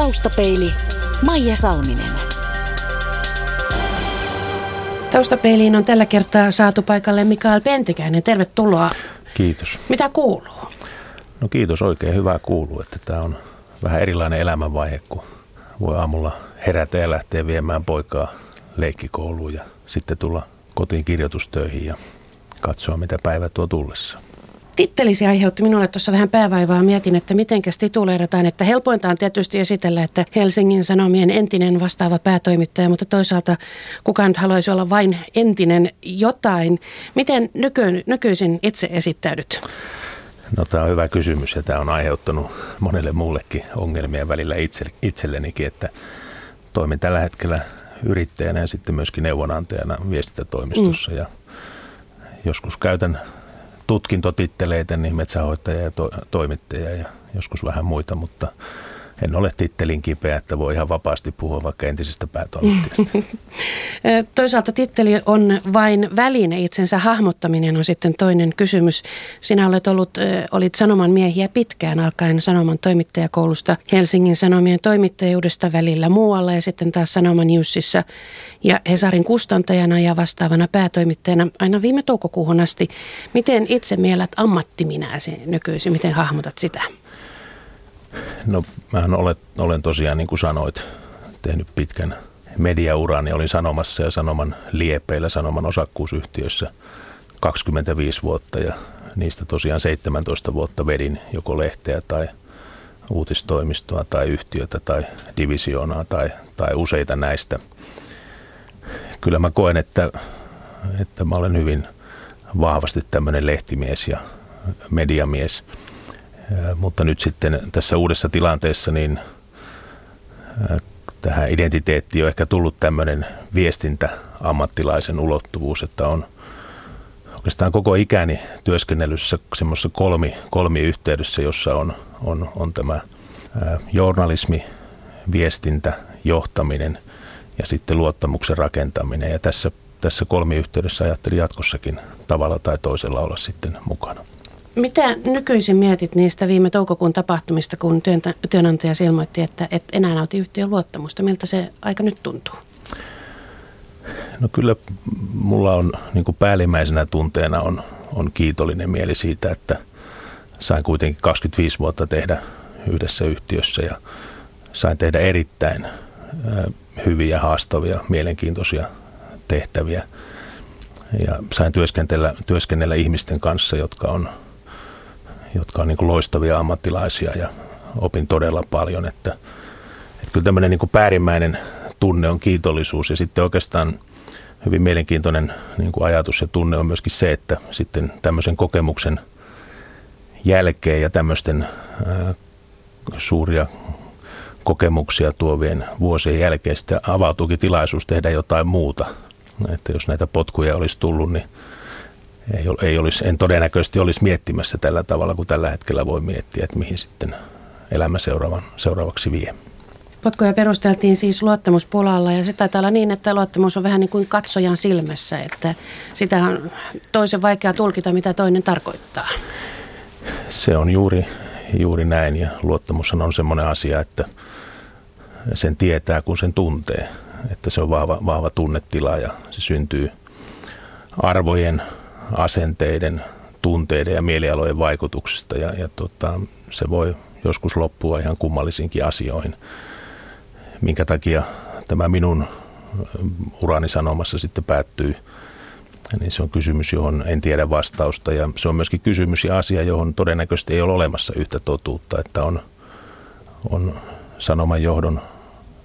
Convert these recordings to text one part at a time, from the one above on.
Taustapeili Maija Salminen. Taustapeiliin on tällä kertaa saatu paikalle Mikael Pentikäinen. Tervetuloa. Kiitos. Mitä kuuluu? No kiitos, oikein hyvää kuuluu, että tämä on vähän erilainen elämänvaihe, kun voi aamulla herätä ja lähteä viemään poikaa leikkikouluun ja sitten tulla kotiin kirjoitustöihin ja katsoa, mitä päivä tuo tullessa. Tittelisi aiheutti minulle tuossa vähän päävaivaa. Mietin, että mitenkäs tituleerataan. Että helpointa on tietysti esitellä, että Helsingin Sanomien entinen vastaava päätoimittaja, mutta toisaalta kukaan nyt haluaisi olla vain entinen jotain. Miten nyky- nykyisin itse esittäydyt? No tämä on hyvä kysymys ja tämä on aiheuttanut monelle muullekin ongelmia välillä itse, itsellenikin, että toimin tällä hetkellä yrittäjänä ja sitten myöskin neuvonantajana viestintätoimistossa mm. ja joskus käytän tutkintotitteleitä, niin metsähoitaja ja to, toimittaja ja joskus vähän muita, mutta en ole tittelin kipeä, että voi ihan vapaasti puhua vaikka entisestä päätoimittajasta. Toisaalta titteli on vain väline, itsensä hahmottaminen on sitten toinen kysymys. Sinä olet ollut, olit Sanoman miehiä pitkään alkaen Sanoman toimittajakoulusta Helsingin Sanomien toimittajuudesta välillä muualla ja sitten taas Sanoman Newsissa ja Hesarin kustantajana ja vastaavana päätoimittajana aina viime toukokuuhun asti. Miten itse mielät ammattiminäsi nykyisin, miten hahmotat sitä? No mähän olen, tosiaan niin kuin sanoit tehnyt pitkän mediaurani. Olin Sanomassa ja Sanoman liepeillä Sanoman osakkuusyhtiössä 25 vuotta ja niistä tosiaan 17 vuotta vedin joko lehteä tai uutistoimistoa tai yhtiötä tai divisioonaa tai, tai useita näistä. Kyllä mä koen, että, että mä olen hyvin vahvasti tämmöinen lehtimies ja mediamies – mutta nyt sitten tässä uudessa tilanteessa niin tähän identiteettiin on ehkä tullut tämmöinen viestintä ammattilaisen ulottuvuus, että on oikeastaan koko ikäni työskennellyssä semmoisessa kolmi, kolmi yhteydessä, jossa on, on, on tämä journalismi, viestintä, johtaminen ja sitten luottamuksen rakentaminen. Ja tässä, tässä kolmiyhteydessä ajattelin jatkossakin tavalla tai toisella olla sitten mukana. Mitä nykyisin mietit niistä viime toukokuun tapahtumista, kun työnantaja ilmoitti, että et enää nauti yhtiön luottamusta? Miltä se aika nyt tuntuu? No kyllä mulla on niin päällimmäisenä tunteena on, on kiitollinen mieli siitä, että sain kuitenkin 25 vuotta tehdä yhdessä yhtiössä ja sain tehdä erittäin hyviä, haastavia, mielenkiintoisia tehtäviä. Ja sain työskennellä, työskennellä ihmisten kanssa, jotka on jotka on niin kuin loistavia ammattilaisia ja opin todella paljon, että, että kyllä tämmöinen niin kuin päärimmäinen tunne on kiitollisuus ja sitten oikeastaan hyvin mielenkiintoinen niin kuin ajatus ja tunne on myöskin se, että sitten tämmöisen kokemuksen jälkeen ja tämmöisten suuria kokemuksia tuovien vuosien jälkeen sitten avautuukin tilaisuus tehdä jotain muuta. Että jos näitä potkuja olisi tullut, niin ei, ei olisi, en todennäköisesti olisi miettimässä tällä tavalla kuin tällä hetkellä voi miettiä, että mihin sitten elämä seuraavan, seuraavaksi vie. Potkoja perusteltiin siis luottamuspulalla ja se taitaa olla niin, että luottamus on vähän niin kuin katsojan silmässä, että sitä on toisen vaikea tulkita, mitä toinen tarkoittaa. Se on juuri, juuri näin ja luottamus on semmoinen asia, että sen tietää, kun sen tuntee. Että se on vahva, vahva tunnetila ja se syntyy arvojen, asenteiden, tunteiden ja mielialojen vaikutuksista ja, ja tota, se voi joskus loppua ihan kummallisinkin asioihin. Minkä takia tämä minun urani sanomassa sitten päättyy, niin se on kysymys, johon en tiedä vastausta ja se on myöskin kysymys ja asia, johon todennäköisesti ei ole olemassa yhtä totuutta, että on, on sanoman johdon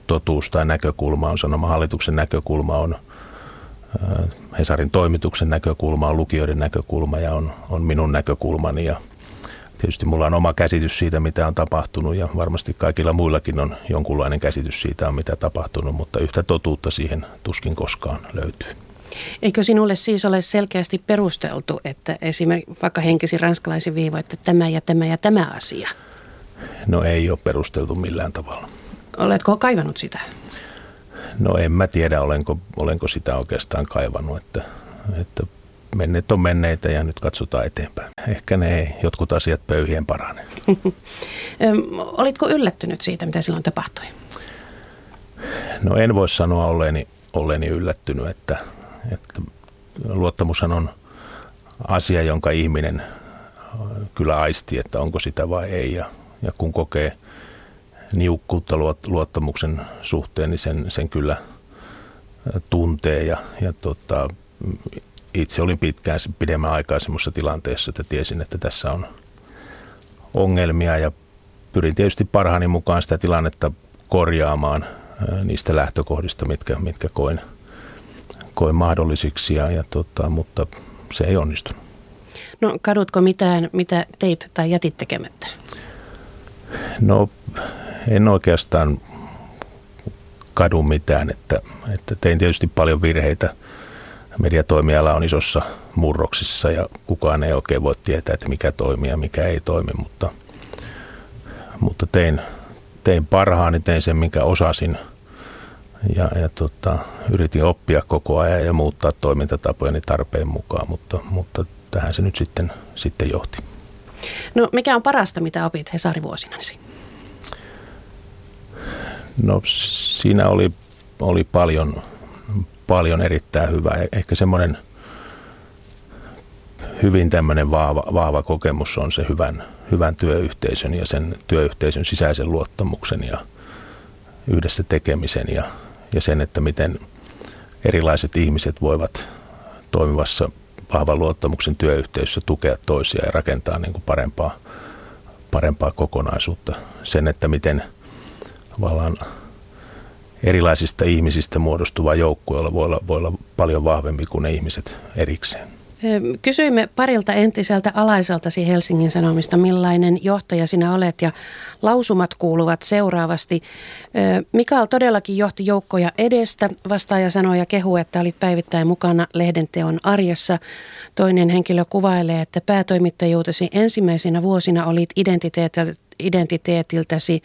totuus tai näkökulma, on sanoman hallituksen näkökulma, on Hesarin toimituksen näkökulma, on lukijoiden näkökulma ja on, on minun näkökulmani ja tietysti mulla on oma käsitys siitä, mitä on tapahtunut ja varmasti kaikilla muillakin on jonkunlainen käsitys siitä, mitä tapahtunut, mutta yhtä totuutta siihen tuskin koskaan löytyy. Eikö sinulle siis ole selkeästi perusteltu, että esimerkiksi vaikka henkisi ranskalaisin viivo, että tämä ja tämä ja tämä asia? No ei ole perusteltu millään tavalla. Oletko kaivannut sitä? No en mä tiedä, olenko, olenko sitä oikeastaan kaivannut, että, että menneet on menneitä ja nyt katsotaan eteenpäin. Ehkä ne ei jotkut asiat pöyhien parane. Olitko yllättynyt siitä, mitä silloin tapahtui? No en voi sanoa olleeni, olleeni yllättynyt, että, että luottamushan on asia, jonka ihminen kyllä aisti, että onko sitä vai ei. Ja, ja kun kokee niukkuutta luottamuksen suhteen, niin sen, sen kyllä tuntee. Ja, ja tota, itse olin pitkään pidemmän aikaa semmoisessa tilanteessa, että tiesin, että tässä on ongelmia ja pyrin tietysti parhaani mukaan sitä tilannetta korjaamaan niistä lähtökohdista, mitkä, mitkä koin, koin mahdollisiksi, ja, ja tota, mutta se ei onnistunut. No kadutko mitään, mitä teit tai jätit tekemättä? No en oikeastaan kadu mitään, että, että tein tietysti paljon virheitä. Mediatoimiala on isossa murroksissa ja kukaan ei oikein voi tietää, että mikä toimii ja mikä ei toimi, mutta, mutta tein, tein parhaani, tein sen, minkä osasin ja, ja tota, yritin oppia koko ajan ja muuttaa toimintatapojani tarpeen mukaan, mutta, mutta tähän se nyt sitten, sitten johti. No mikä on parasta, mitä opit Hesari-vuosinasi? No siinä oli, oli paljon, paljon erittäin hyvää. E-, ehkä semmoinen hyvin tämmöinen vahva, vahva kokemus on se hyvän, hyvän työyhteisön ja sen työyhteisön sisäisen luottamuksen ja yhdessä tekemisen ja, ja sen, että miten erilaiset ihmiset voivat toimivassa vahvan luottamuksen työyhteisössä tukea toisia ja rakentaa niin kuin parempaa, parempaa kokonaisuutta. Sen, että miten tavallaan erilaisista ihmisistä muodostuva joukkue voi olla, voi olla paljon vahvempi kuin ne ihmiset erikseen. Kysyimme parilta entiseltä alaiseltasi Helsingin Sanomista, millainen johtaja sinä olet ja lausumat kuuluvat seuraavasti. Mikael todellakin johti joukkoja edestä. Vastaaja sanoi ja kehu, että olit päivittäin mukana lehdenteon arjessa. Toinen henkilö kuvailee, että päätoimittajuutesi ensimmäisinä vuosina olit identiteetiltäsi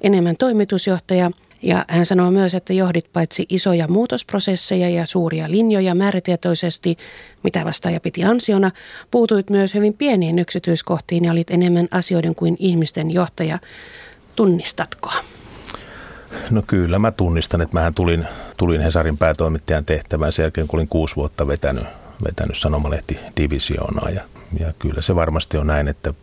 enemmän toimitusjohtaja – ja hän sanoo myös, että johdit paitsi isoja muutosprosesseja ja suuria linjoja määrätietoisesti, mitä vastaaja piti ansiona, puutuit myös hyvin pieniin yksityiskohtiin ja olit enemmän asioiden kuin ihmisten johtaja. Tunnistatko? No kyllä mä tunnistan, että mähän tulin, tulin Hesarin päätoimittajan tehtävään sen jälkeen, kun olin kuusi vuotta vetänyt, vetänyt sanomalehti-divisioonaa. Ja, ja kyllä se varmasti on näin, että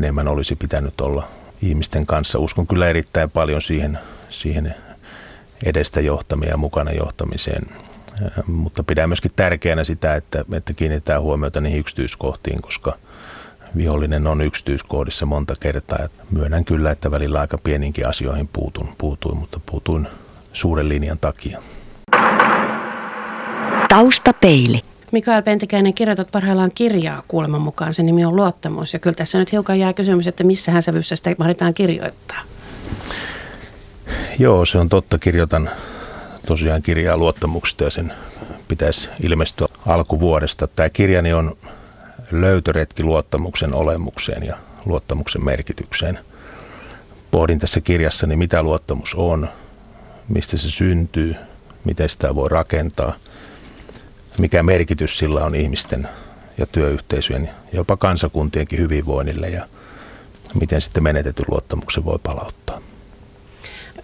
enemmän olisi pitänyt olla ihmisten kanssa. Uskon kyllä erittäin paljon siihen siihen edestä johtamiseen ja mukana johtamiseen. Mutta pidän myöskin tärkeänä sitä, että, että kiinnitetään huomiota niihin yksityiskohtiin, koska vihollinen on yksityiskohdissa monta kertaa. Myönnän kyllä, että välillä aika pieninkin asioihin puutun, puutuin, mutta puutuin suuren linjan takia. Taustapeili. Mikael Pentikäinen, kirjoitat parhaillaan kirjaa kuuleman mukaan. Sen nimi on Luottamus. Ja kyllä tässä nyt hiukan jää kysymys, että missähän sävyssä sitä mahdetaan kirjoittaa. Joo, se on totta. Kirjoitan tosiaan kirjaa luottamuksesta ja sen pitäisi ilmestyä alkuvuodesta. Tämä kirjani on löytöretki luottamuksen olemukseen ja luottamuksen merkitykseen. Pohdin tässä kirjassani, mitä luottamus on, mistä se syntyy, miten sitä voi rakentaa, mikä merkitys sillä on ihmisten ja työyhteisöjen ja jopa kansakuntienkin hyvinvoinnille ja miten sitten menetetyn luottamuksen voi palauttaa.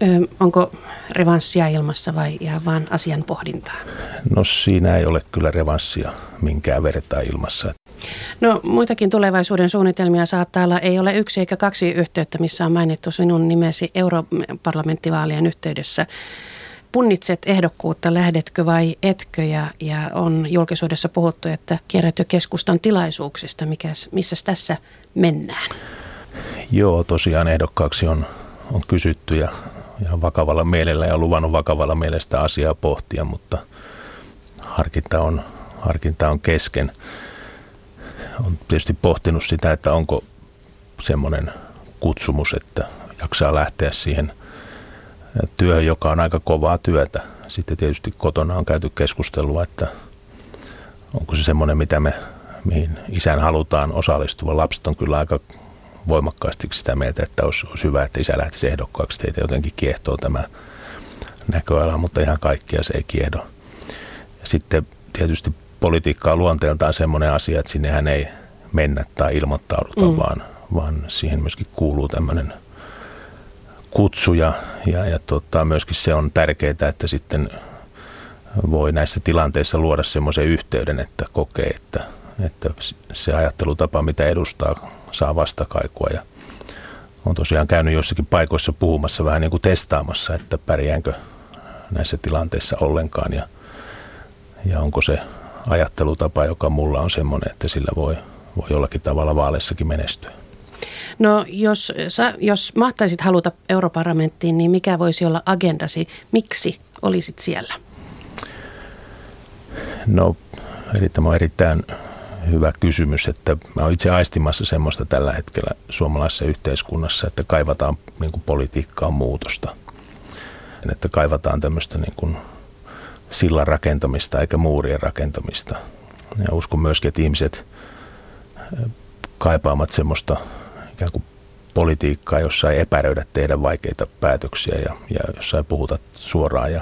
Ö, onko revanssia ilmassa vai ihan vain asian pohdintaa? No siinä ei ole kyllä revanssia minkään vertaa ilmassa. No muitakin tulevaisuuden suunnitelmia saattaa olla. Ei ole yksi eikä kaksi yhteyttä, missä on mainittu sinun nimesi europarlamenttivaalien yhteydessä. Punnitset ehdokkuutta, lähdetkö vai etkö? Ja, ja on julkisuudessa puhuttu, että kierrät jo keskustan tilaisuuksista. Mikäs, missä tässä mennään? Joo, tosiaan ehdokkaaksi on, on kysytty ja ihan vakavalla mielellä ja luvannut vakavalla mielestä asiaa pohtia, mutta harkinta on, harkinta on kesken. On tietysti pohtinut sitä, että onko semmoinen kutsumus, että jaksaa lähteä siihen työhön, joka on aika kovaa työtä. Sitten tietysti kotona on käyty keskustelua, että onko se semmoinen, mitä me, mihin isän halutaan osallistua. Lapset on kyllä aika voimakkaasti sitä mieltä, että olisi, olisi hyvä, että isä lähtisi ehdokkaaksi. Teitä jotenkin kiehtoo tämä näköala, mutta ihan kaikkia se ei kiehdo. Sitten tietysti politiikka on luonteeltaan semmoinen asia, että sinnehän ei mennä tai ilmoittauduta, mm. vaan, vaan siihen myöskin kuuluu tämmöinen kutsu ja, ja, ja tota, myöskin se on tärkeää, että sitten voi näissä tilanteissa luoda semmoisen yhteyden, että kokee, että, että se ajattelutapa, mitä edustaa, saa vastakaikua ja on tosiaan käynyt jossakin paikoissa puhumassa vähän niin kuin testaamassa, että pärjäänkö näissä tilanteissa ollenkaan ja, ja onko se ajattelutapa, joka mulla on semmoinen, että sillä voi, voi jollakin tavalla vaaleissakin menestyä. No jos, sä, jos mahtaisit haluta europarlamenttiin, niin mikä voisi olla agendasi? Miksi olisit siellä? No eli tämä on erittäin hyvä kysymys, että mä olen itse aistimassa semmoista tällä hetkellä suomalaisessa yhteiskunnassa, että kaivataan niin kuin politiikkaan muutosta. Että kaivataan tämmöistä niin kuin sillan rakentamista eikä muurien rakentamista. Ja uskon myöskin, että ihmiset kaipaamat semmoista ikään kuin politiikkaa, jossa ei epäröidä tehdä vaikeita päätöksiä ja, ja jossa ei puhuta suoraan ja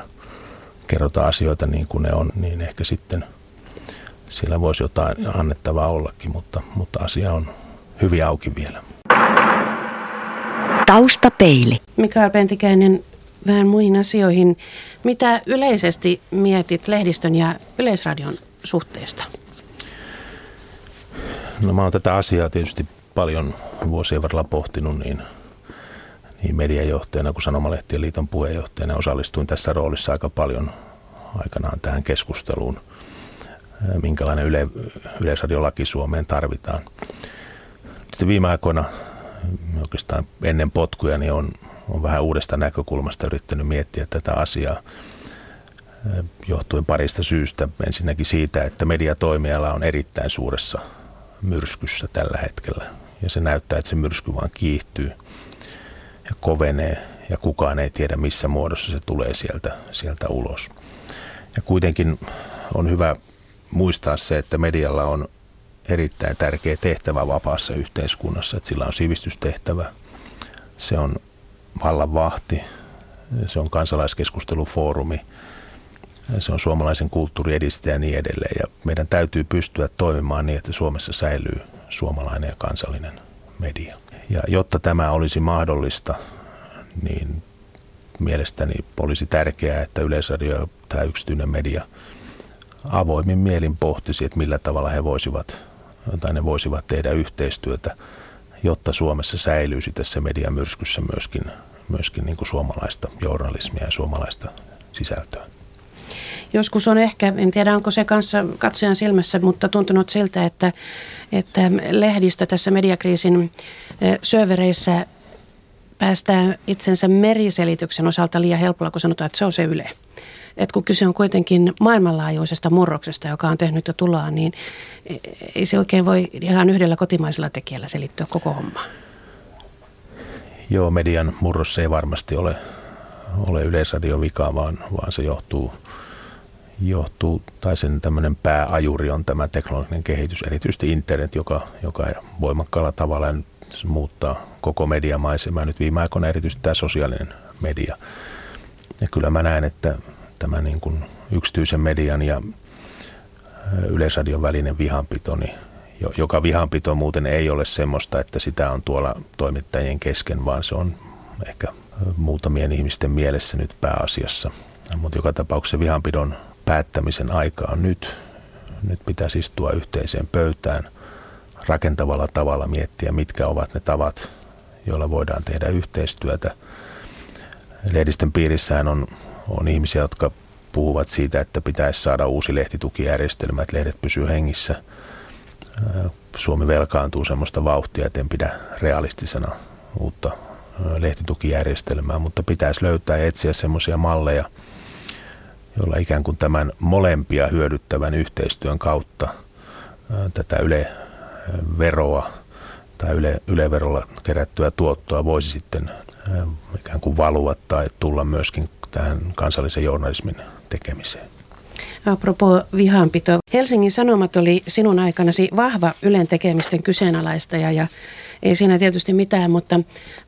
kerrota asioita niin kuin ne on, niin ehkä sitten siellä voisi jotain annettavaa ollakin, mutta, mutta asia on hyvin auki vielä. Taustapeili. Mikael Pentikäinen, vähän muihin asioihin. Mitä yleisesti mietit lehdistön ja yleisradion suhteesta? No mä oon tätä asiaa tietysti paljon vuosien varrella pohtinut niin, niin mediajohtajana kuin Sanomalehtien liiton puheenjohtajana. Osallistuin tässä roolissa aika paljon aikanaan tähän keskusteluun, minkälainen yle, yleisradiolaki Suomeen tarvitaan. Sitten viime aikoina, oikeastaan ennen potkuja, niin on, on vähän uudesta näkökulmasta yrittänyt miettiä tätä asiaa johtuen parista syystä. Ensinnäkin siitä, että mediatoimijalla on erittäin suuressa myrskyssä tällä hetkellä. Ja se näyttää, että se myrsky vaan kiihtyy ja kovenee ja kukaan ei tiedä missä muodossa se tulee sieltä, sieltä ulos. Ja kuitenkin on hyvä muistaa se, että medialla on erittäin tärkeä tehtävä vapaassa yhteiskunnassa, että sillä on sivistystehtävä, se on vallanvahti, se on kansalaiskeskustelufoorumi, se on suomalaisen kulttuurin edistäjä ja niin edelleen. Ja meidän täytyy pystyä toimimaan niin, että Suomessa säilyy suomalainen ja kansallinen media. Ja jotta tämä olisi mahdollista, niin mielestäni olisi tärkeää, että Yleisradio ja tämä yksityinen media avoimin mielin pohtisi, että millä tavalla he voisivat tai ne voisivat tehdä yhteistyötä, jotta Suomessa säilyisi tässä mediamyrskyssä myöskin, myöskin niin kuin suomalaista journalismia ja suomalaista sisältöä. Joskus on ehkä, en tiedä onko se kanssa katsojan silmässä, mutta tuntunut siltä, että, että lehdistö tässä mediakriisin syövereissä päästään itsensä meriselityksen osalta liian helpolla, kun sanotaan, että se on se yle. Et kun kyse on kuitenkin maailmanlaajuisesta murroksesta, joka on tehnyt jo tuloa, niin ei se oikein voi ihan yhdellä kotimaisella tekijällä selittyä koko homma. Joo, median murros ei varmasti ole, ole yleisradion vika, vaan, vaan se johtuu, johtuu, tai sen tämmöinen pääajuri on tämä teknologinen kehitys, erityisesti internet, joka, joka voimakkaalla tavalla muuttaa koko mediamaisemaa. Nyt viime aikoina erityisesti tämä sosiaalinen media. Ja kyllä mä näen, että tämä niin kuin yksityisen median ja yleisradion välinen vihanpito, niin joka vihanpito muuten ei ole semmoista, että sitä on tuolla toimittajien kesken, vaan se on ehkä muutamien ihmisten mielessä nyt pääasiassa. Mutta joka tapauksessa vihanpidon päättämisen aika on nyt. Nyt pitäisi istua yhteiseen pöytään rakentavalla tavalla miettiä, mitkä ovat ne tavat, joilla voidaan tehdä yhteistyötä. Lehdistön piirissään on on ihmisiä, jotka puhuvat siitä, että pitäisi saada uusi lehtitukijärjestelmä, että lehdet pysyy hengissä. Suomi velkaantuu semmoista vauhtia, että en pidä realistisena uutta lehtitukijärjestelmää, mutta pitäisi löytää ja etsiä semmoisia malleja, joilla ikään kuin tämän molempia hyödyttävän yhteistyön kautta tätä Yle-veroa tai Yle, Yle-verolla kerättyä tuottoa voisi sitten ikään kuin valua tai tulla myöskin tähän kansallisen journalismin tekemiseen. Apropos vihanpito. Helsingin Sanomat oli sinun aikanasi vahva Ylen tekemisten kyseenalaistaja ja ei siinä tietysti mitään, mutta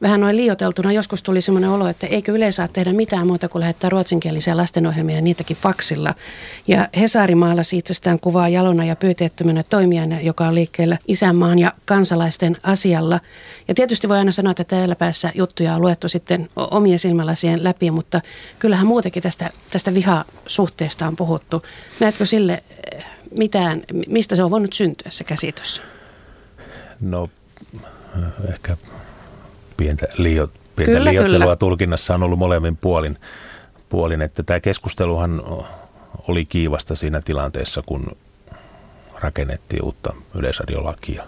vähän noin liioteltuna joskus tuli semmoinen olo, että eikö Yle saa tehdä mitään muuta kuin lähettää ruotsinkielisiä lastenohjelmia ja niitäkin faksilla. Ja Hesari maalasi itsestään kuvaa jalona ja pyyteettömänä toimijana, joka on liikkeellä isänmaan ja kansalaisten asialla. Ja tietysti voi aina sanoa, että täällä päässä juttuja on luettu sitten omien silmälasien läpi, mutta kyllähän muutenkin tästä, tästä vihasuhteesta on puhuttu. Näetkö sille eh, mitään, mistä se on voinut syntyä se käsitys? No ehkä pientä, liio, pientä kyllä, liioittelua kyllä. tulkinnassa on ollut molemmin puolin, puolin, että tämä keskusteluhan oli kiivasta siinä tilanteessa, kun rakennettiin uutta yleisradiolakia.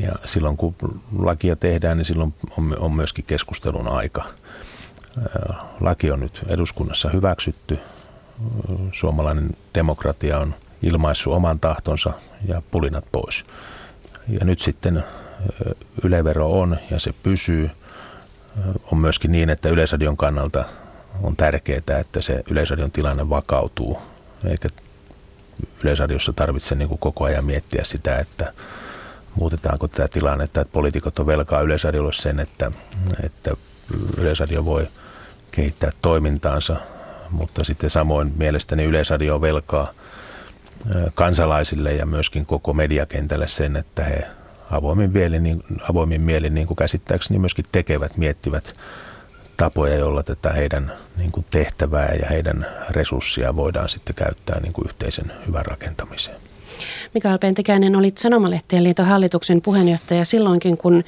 Ja silloin kun lakia tehdään, niin silloin on, on myöskin keskustelun aika. Laki on nyt eduskunnassa hyväksytty. Suomalainen demokratia on ilmaissut oman tahtonsa ja pulinat pois. Ja nyt sitten ylevero on ja se pysyy. On myöskin niin, että Yleisradion kannalta on tärkeää, että se Yleisradion tilanne vakautuu, eikä Yleisradiossa tarvitse niin kuin koko ajan miettiä sitä, että muutetaanko tätä tilannetta, että poliitikot on velkaa Yleisradiolle sen, että, että Yleisradio voi kehittää toimintaansa, mutta sitten samoin mielestäni Yleisradio on velkaa kansalaisille ja myöskin koko mediakentälle sen, että he avoimin mielin, niin, avoimin mielin niin kuin käsittääkseni myöskin tekevät, miettivät tapoja, joilla tätä heidän niin kuin tehtävää ja heidän resurssia voidaan sitten käyttää niin kuin yhteisen hyvän rakentamiseen. Mikael Pentikäinen, olit Sanomalehtien liiton hallituksen puheenjohtaja silloinkin, kun,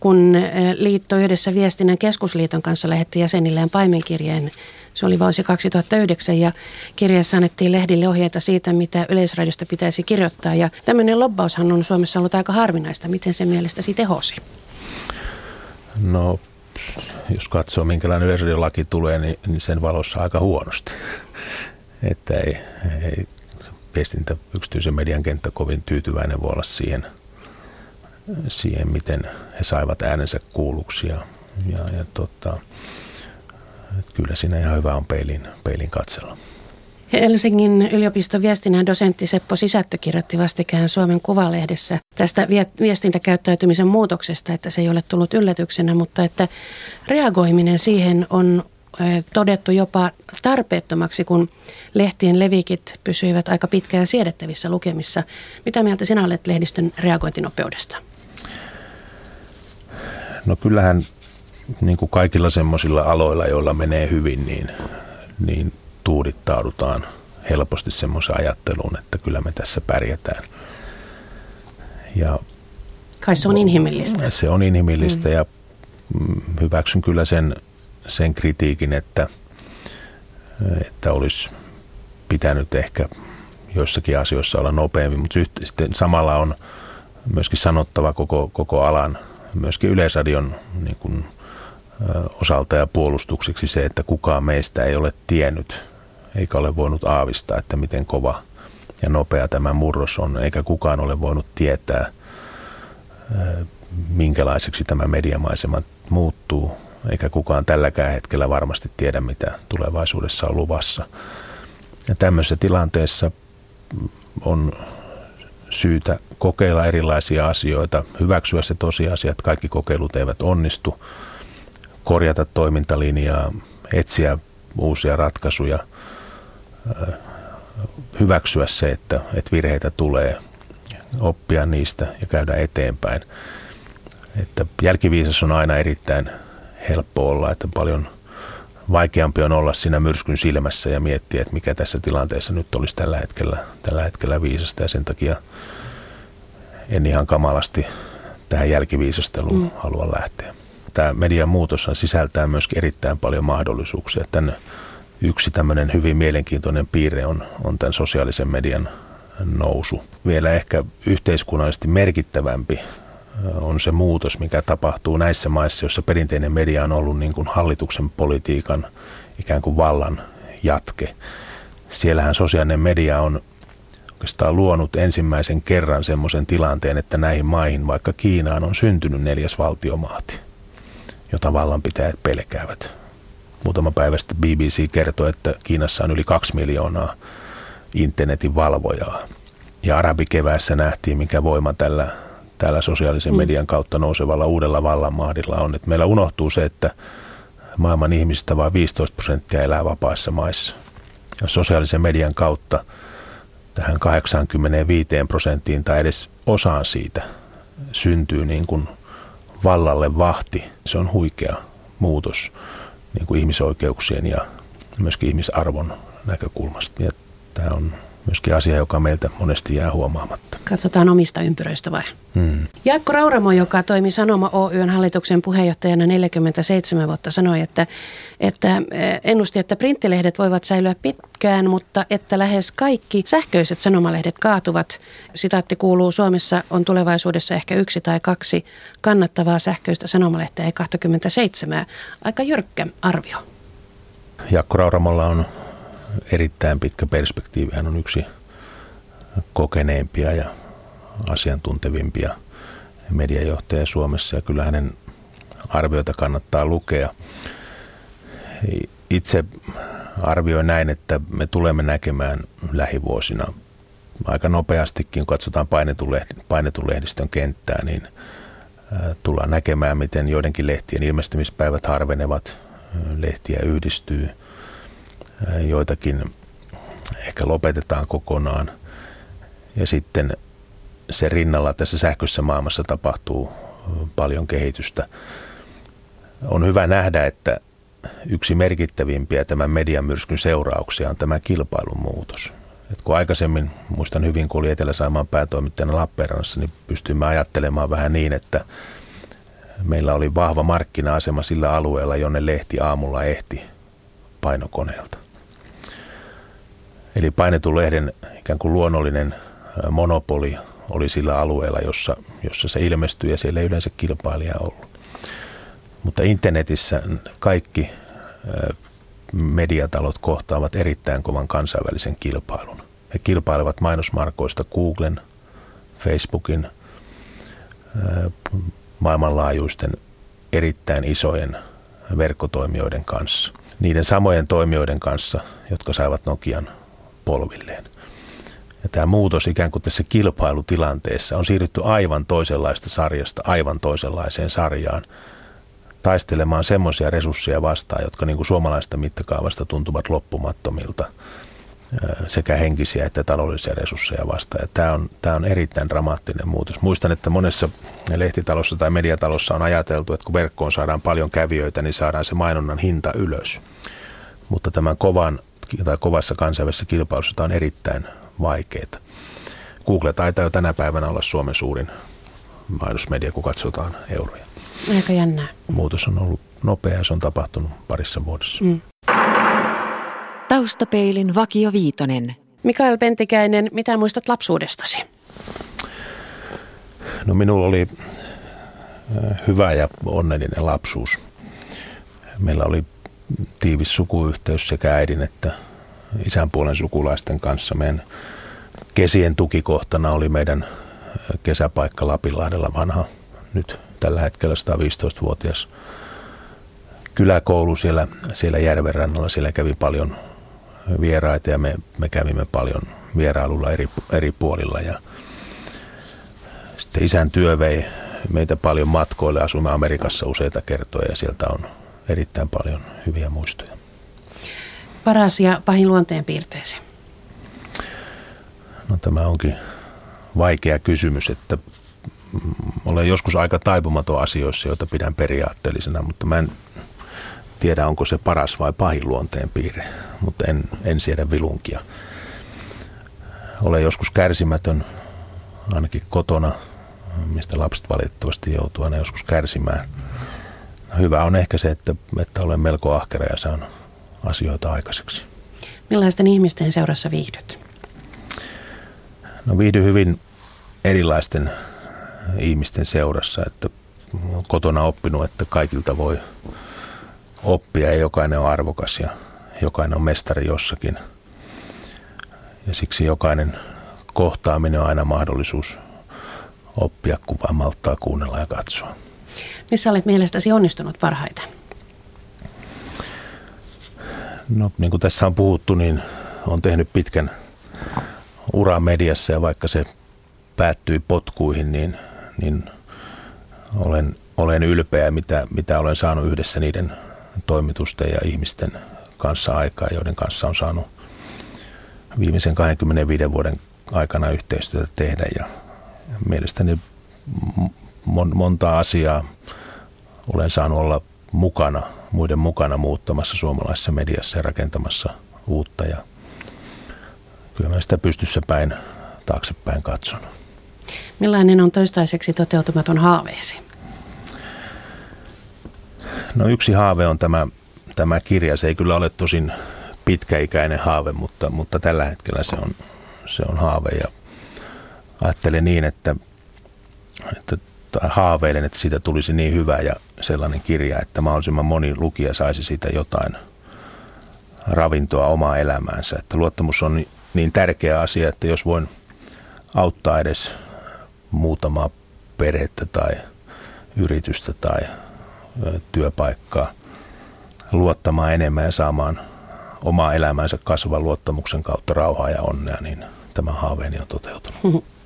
kun eh, liitto yhdessä viestinnän keskusliiton kanssa lähetti jäsenilleen paimenkirjeen se oli vuosi 2009 ja kirjassa annettiin lehdille ohjeita siitä, mitä Yleisradiosta pitäisi kirjoittaa. Ja tämmöinen lobbaushan on Suomessa ollut aika harvinaista. Miten se mielestäsi tehosi? No, jos katsoo minkälainen yleisradiolaki tulee, niin, niin sen valossa aika huonosti. Että ei, ei viestintä yksityisen median kenttä kovin tyytyväinen voi olla siihen, siihen miten he saivat äänensä kuulluksi. Ja, ja, ja tota, kyllä siinä ihan hyvä on peilin, peilin katsella. Helsingin yliopiston viestinnän dosentti Seppo Sisättö kirjoitti vastikään Suomen Kuvalehdessä tästä viestintäkäyttäytymisen muutoksesta, että se ei ole tullut yllätyksenä, mutta että reagoiminen siihen on todettu jopa tarpeettomaksi, kun lehtien levikit pysyivät aika pitkään siedettävissä lukemissa. Mitä mieltä sinä olet lehdistön reagointinopeudesta? No kyllähän niin kuin kaikilla semmoisilla aloilla, joilla menee hyvin, niin, niin tuudittaudutaan helposti semmoisen ajatteluun, että kyllä me tässä pärjätään. Ja Kai se on inhimillistä. Se on inhimillistä mm. ja mm, hyväksyn kyllä sen, sen kritiikin, että, että olisi pitänyt ehkä joissakin asioissa olla nopeampi, mutta sitten samalla on myöskin sanottava koko, koko alan, myöskin Yleisradion niin kuin osalta ja puolustukseksi se, että kukaan meistä ei ole tiennyt eikä ole voinut aavistaa, että miten kova ja nopea tämä murros on, eikä kukaan ole voinut tietää, minkälaiseksi tämä mediamaisema muuttuu, eikä kukaan tälläkään hetkellä varmasti tiedä, mitä tulevaisuudessa on luvassa. Ja tämmöisessä tilanteessa on syytä kokeilla erilaisia asioita, hyväksyä se tosiasia, että kaikki kokeilut eivät onnistu – korjata toimintalinjaa, etsiä uusia ratkaisuja, hyväksyä se, että, että virheitä tulee, oppia niistä ja käydä eteenpäin. Että jälkiviisas on aina erittäin helppo olla, että paljon vaikeampi on olla siinä myrskyn silmässä ja miettiä, että mikä tässä tilanteessa nyt olisi tällä hetkellä, tällä hetkellä viisasta ja sen takia en ihan kamalasti tähän jälkiviisasteluun mm. halua lähteä tämä median muutos sisältää myös erittäin paljon mahdollisuuksia. Tänne yksi tämmöinen hyvin mielenkiintoinen piirre on, on tämän sosiaalisen median nousu. Vielä ehkä yhteiskunnallisesti merkittävämpi on se muutos, mikä tapahtuu näissä maissa, joissa perinteinen media on ollut niin kuin hallituksen politiikan ikään kuin vallan jatke. Siellähän sosiaalinen media on oikeastaan luonut ensimmäisen kerran semmoisen tilanteen, että näihin maihin, vaikka Kiinaan, on syntynyt neljäs valtiomahti jota vallanpitäjät pelkäävät. Muutama päivä sitten BBC kertoi, että Kiinassa on yli kaksi miljoonaa internetin valvojaa. Ja arabikeväässä nähtiin, mikä voima tällä, tällä sosiaalisen mm. median kautta nousevalla uudella vallanmahdilla on. Et meillä unohtuu se, että maailman ihmisistä vain 15 prosenttia elää vapaissa maissa. Ja sosiaalisen median kautta tähän 85 prosenttiin tai edes osaan siitä syntyy niin kuin vallalle vahti. Se on huikea muutos niin kuin ihmisoikeuksien ja myöskin ihmisarvon näkökulmasta. Ja tämä on myöskin asia, joka meiltä monesti jää huomaamatta. Katsotaan omista ympyröistä vai? Hmm. Jaakko Rauramo, joka toimi Sanoma Oyn hallituksen puheenjohtajana 47 vuotta, sanoi, että, että eh, ennusti, että printtilehdet voivat säilyä pitkään, mutta että lähes kaikki sähköiset sanomalehdet kaatuvat. Sitaatti kuuluu, Suomessa on tulevaisuudessa ehkä yksi tai kaksi kannattavaa sähköistä sanomalehteä ja 27. Aika jyrkkä arvio. Jaakko Rauramolla on erittäin pitkä perspektiivi. Hän on yksi kokeneimpia ja asiantuntevimpia mediajohtajia Suomessa ja kyllä hänen arvioita kannattaa lukea. Itse arvioin näin, että me tulemme näkemään lähivuosina aika nopeastikin, kun katsotaan painetun lehdistön kenttää, niin tullaan näkemään, miten joidenkin lehtien ilmestymispäivät harvenevat, lehtiä yhdistyy – joitakin ehkä lopetetaan kokonaan. Ja sitten se rinnalla tässä sähköisessä maailmassa tapahtuu paljon kehitystä. On hyvä nähdä, että yksi merkittävimpiä tämän mediamyrskyn seurauksia on tämä kilpailun muutos. Et kun aikaisemmin, muistan hyvin, kun oli Etelä-Saimaan päätoimittajana Lappeenrannassa, niin pystyimme ajattelemaan vähän niin, että meillä oli vahva markkina-asema sillä alueella, jonne lehti aamulla ehti painokoneelta. Eli painetun lehden ikään kuin luonnollinen monopoli oli sillä alueella, jossa, jossa se ilmestyi ja siellä ei yleensä kilpailija ollut. Mutta internetissä kaikki mediatalot kohtaavat erittäin kovan kansainvälisen kilpailun. He kilpailevat mainosmarkoista Googlen, Facebookin, maailmanlaajuisten erittäin isojen verkkotoimijoiden kanssa. Niiden samojen toimijoiden kanssa, jotka saivat Nokian polvilleen. Ja tämä muutos ikään kuin tässä kilpailutilanteessa on siirrytty aivan toisenlaista sarjasta aivan toisenlaiseen sarjaan taistelemaan semmoisia resursseja vastaan, jotka niin kuin suomalaista mittakaavasta tuntuvat loppumattomilta sekä henkisiä että taloudellisia resursseja vastaan. Ja tämä, on, tämä on erittäin dramaattinen muutos. Muistan, että monessa lehtitalossa tai mediatalossa on ajateltu, että kun verkkoon saadaan paljon kävijöitä, niin saadaan se mainonnan hinta ylös. Mutta tämän kovan tai kovassa kansainvälisessä kilpailussa tämä on erittäin vaikeaa. Google taitaa jo tänä päivänä olla Suomen suurin mainosmedia, kun katsotaan euroja. Aika jännää. Muutos on ollut nopea ja se on tapahtunut parissa vuodessa. Mm. Taustapeilin Vakio Viitonen. Mikael Pentikäinen, mitä muistat lapsuudestasi? No minulla oli äh, hyvä ja onnellinen lapsuus. Meillä oli tiivis sukuyhteys sekä äidin että isän puolen sukulaisten kanssa. Meidän kesien tukikohtana oli meidän kesäpaikka Lapinlahdella vanha, nyt tällä hetkellä 115-vuotias kyläkoulu siellä, siellä järven rannalla. Siellä kävi paljon vieraita ja me, me kävimme paljon vierailulla eri, eri puolilla. Ja sitten isän työ vei meitä paljon matkoille. Asumme Amerikassa useita kertoja ja sieltä on erittäin paljon hyviä muistoja. Paras ja pahin luonteen piirteesi? No tämä onkin vaikea kysymys, että olen joskus aika taipumaton asioissa, joita pidän periaatteellisena, mutta mä en tiedä, onko se paras vai pahin luonteen piirre, mutta en, en siedä vilunkia. Olen joskus kärsimätön, ainakin kotona, mistä lapset valitettavasti joutuu aina joskus kärsimään – hyvä on ehkä se, että, että olen melko ahkera ja saan asioita aikaiseksi. Millaisten ihmisten seurassa viihdyt? No viihdyn hyvin erilaisten ihmisten seurassa, että kotona oppinut, että kaikilta voi oppia ja jokainen on arvokas ja jokainen on mestari jossakin. Ja siksi jokainen kohtaaminen on aina mahdollisuus oppia, kun vaan malttaa kuunnella ja katsoa. Missä olet mielestäsi onnistunut parhaiten? No niin kuin tässä on puhuttu, niin on tehnyt pitkän ura mediassa ja vaikka se päättyi potkuihin, niin, niin olen, olen ylpeä, mitä, mitä olen saanut yhdessä niiden toimitusten ja ihmisten kanssa aikaa, joiden kanssa on saanut viimeisen 25 vuoden aikana yhteistyötä tehdä. Ja mielestäni mon, monta asiaa olen saanut olla mukana, muiden mukana muuttamassa suomalaisessa mediassa ja rakentamassa uutta. Ja kyllä mä sitä pystyssä päin taaksepäin katson. Millainen on toistaiseksi toteutumaton haaveesi? No yksi haave on tämä, tämä kirja. Se ei kyllä ole tosin pitkäikäinen haave, mutta, mutta tällä hetkellä se on, se on haave. Ja ajattelen niin, että, että tai haaveilen, että siitä tulisi niin hyvä ja sellainen kirja, että mahdollisimman moni lukija saisi siitä jotain ravintoa omaa elämäänsä. Että luottamus on niin tärkeä asia, että jos voin auttaa edes muutamaa perhettä tai yritystä tai työpaikkaa luottamaan enemmän ja saamaan omaa elämäänsä kasvavan luottamuksen kautta rauhaa ja onnea, niin tämä haaveeni on toteutunut.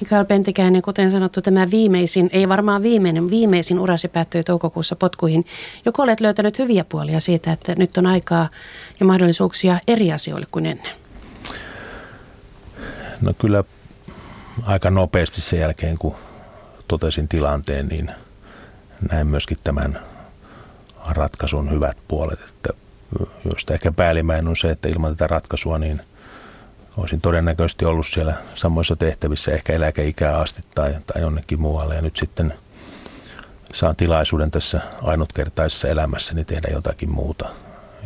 Mikael Pentikäinen, kuten sanottu, tämä viimeisin, ei varmaan viimeinen, viimeisin urasi päättyi toukokuussa potkuihin. Joko olet löytänyt hyviä puolia siitä, että nyt on aikaa ja mahdollisuuksia eri asioille kuin ennen? No kyllä aika nopeasti sen jälkeen, kun totesin tilanteen, niin näin myöskin tämän ratkaisun hyvät puolet. Että josta ehkä päällimmäinen on se, että ilman tätä ratkaisua niin olisin todennäköisesti ollut siellä samoissa tehtävissä ehkä eläkeikää asti tai, tai jonnekin muualle. Ja nyt sitten saan tilaisuuden tässä ainutkertaisessa elämässäni tehdä jotakin muuta.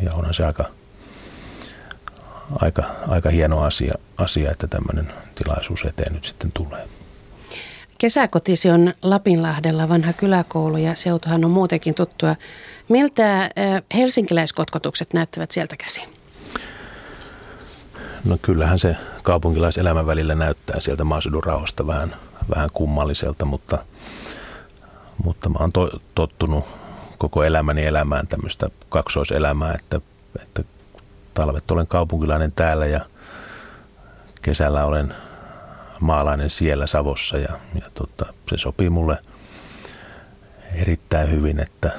Ja onhan se aika, aika, aika hieno asia, asia, että tämmöinen tilaisuus eteen nyt sitten tulee. Kesäkotisi on Lapinlahdella vanha kyläkoulu ja seutuhan on muutenkin tuttua. Miltä helsinkiläiskotkotukset näyttävät sieltä käsin? No kyllähän se kaupunkilaiselämän välillä näyttää sieltä maaseudun rauhasta vähän, vähän kummalliselta, mutta, mutta mä oon to, tottunut koko elämäni elämään tämmöistä kaksoiselämää, että, että talvet olen kaupunkilainen täällä ja kesällä olen maalainen siellä Savossa ja, ja tota, se sopii mulle erittäin hyvin, että,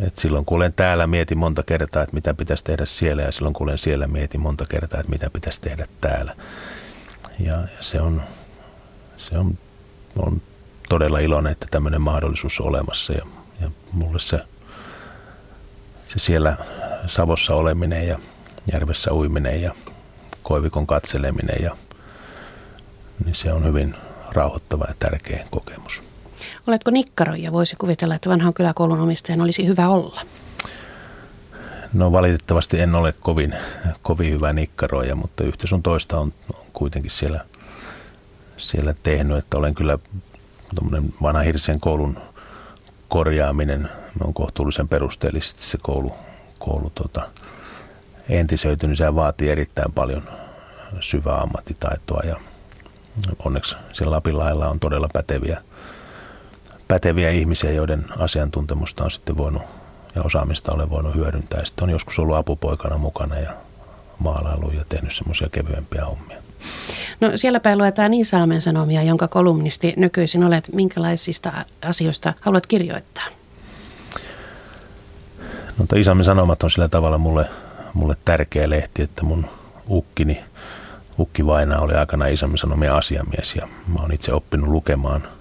että silloin kun olen täällä mietin monta kertaa, että mitä pitäisi tehdä siellä ja silloin kun olen siellä mietin monta kertaa, että mitä pitäisi tehdä täällä. Ja, ja se, on, se on, on todella iloinen, että tämmöinen mahdollisuus on olemassa ja, ja mulle se, se siellä Savossa oleminen ja järvessä uiminen ja koivikon katseleminen ja niin se on hyvin rauhoittava ja tärkeä kokemus. Oletko nikkaroija? Voisi kuvitella, että vanhan kyläkoulun omistajan olisi hyvä olla. No valitettavasti en ole kovin, kovin hyvä nikkaroija, mutta yhtä sun toista on, on kuitenkin siellä, siellä tehnyt, että olen kyllä vanha Hirsen koulun korjaaminen on kohtuullisen perusteellisesti se koulu, koulu tota, entisöitynyt. Se vaatii erittäin paljon syvää ammattitaitoa ja onneksi siellä Lapin lailla on todella päteviä, päteviä ihmisiä, joiden asiantuntemusta on sitten voinut ja osaamista olen voinut hyödyntää. Sitten on joskus ollut apupoikana mukana ja maalailu ja tehnyt semmoisia kevyempiä hommia. No siellä päin luetaan Iisalmen sanomia, jonka kolumnisti nykyisin olet. Minkälaisista asioista haluat kirjoittaa? No, Iisalmen sanomat on sillä tavalla mulle, mulle tärkeä lehti, että mun ukkini, ukki Vaina oli aikana Iisalmen sanomia asiamies ja mä oon itse oppinut lukemaan –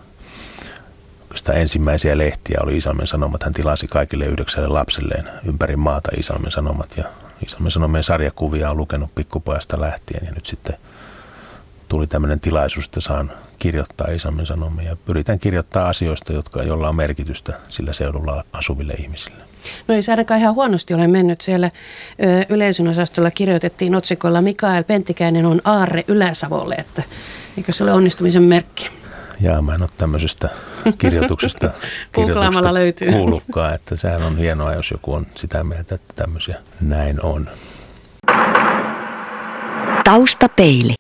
sitä ensimmäisiä lehtiä oli Isalmen Sanomat. Hän tilasi kaikille yhdeksälle lapselleen ympäri maata Isalmen Sanomat ja Isalmen Sanomien sarjakuvia on lukenut pikkupojasta lähtien ja nyt sitten tuli tämmöinen tilaisuus, että saan kirjoittaa Isalmen Sanomia ja yritän kirjoittaa asioista, jotka, joilla on merkitystä sillä seudulla asuville ihmisille. No ei se ainakaan ihan huonosti ole mennyt. Siellä ö, yleisön osastolla kirjoitettiin otsikolla Mikael Penttikäinen on aarre Ylä-Savolle, että eikö se ole onnistumisen merkki? Jaa, mä en ole tämmöisestä kirjoituksesta, kirjoituksesta löytyy. kuullutkaan, että sehän on hienoa, jos joku on sitä mieltä, että tämmöisiä näin on. Taustapeili.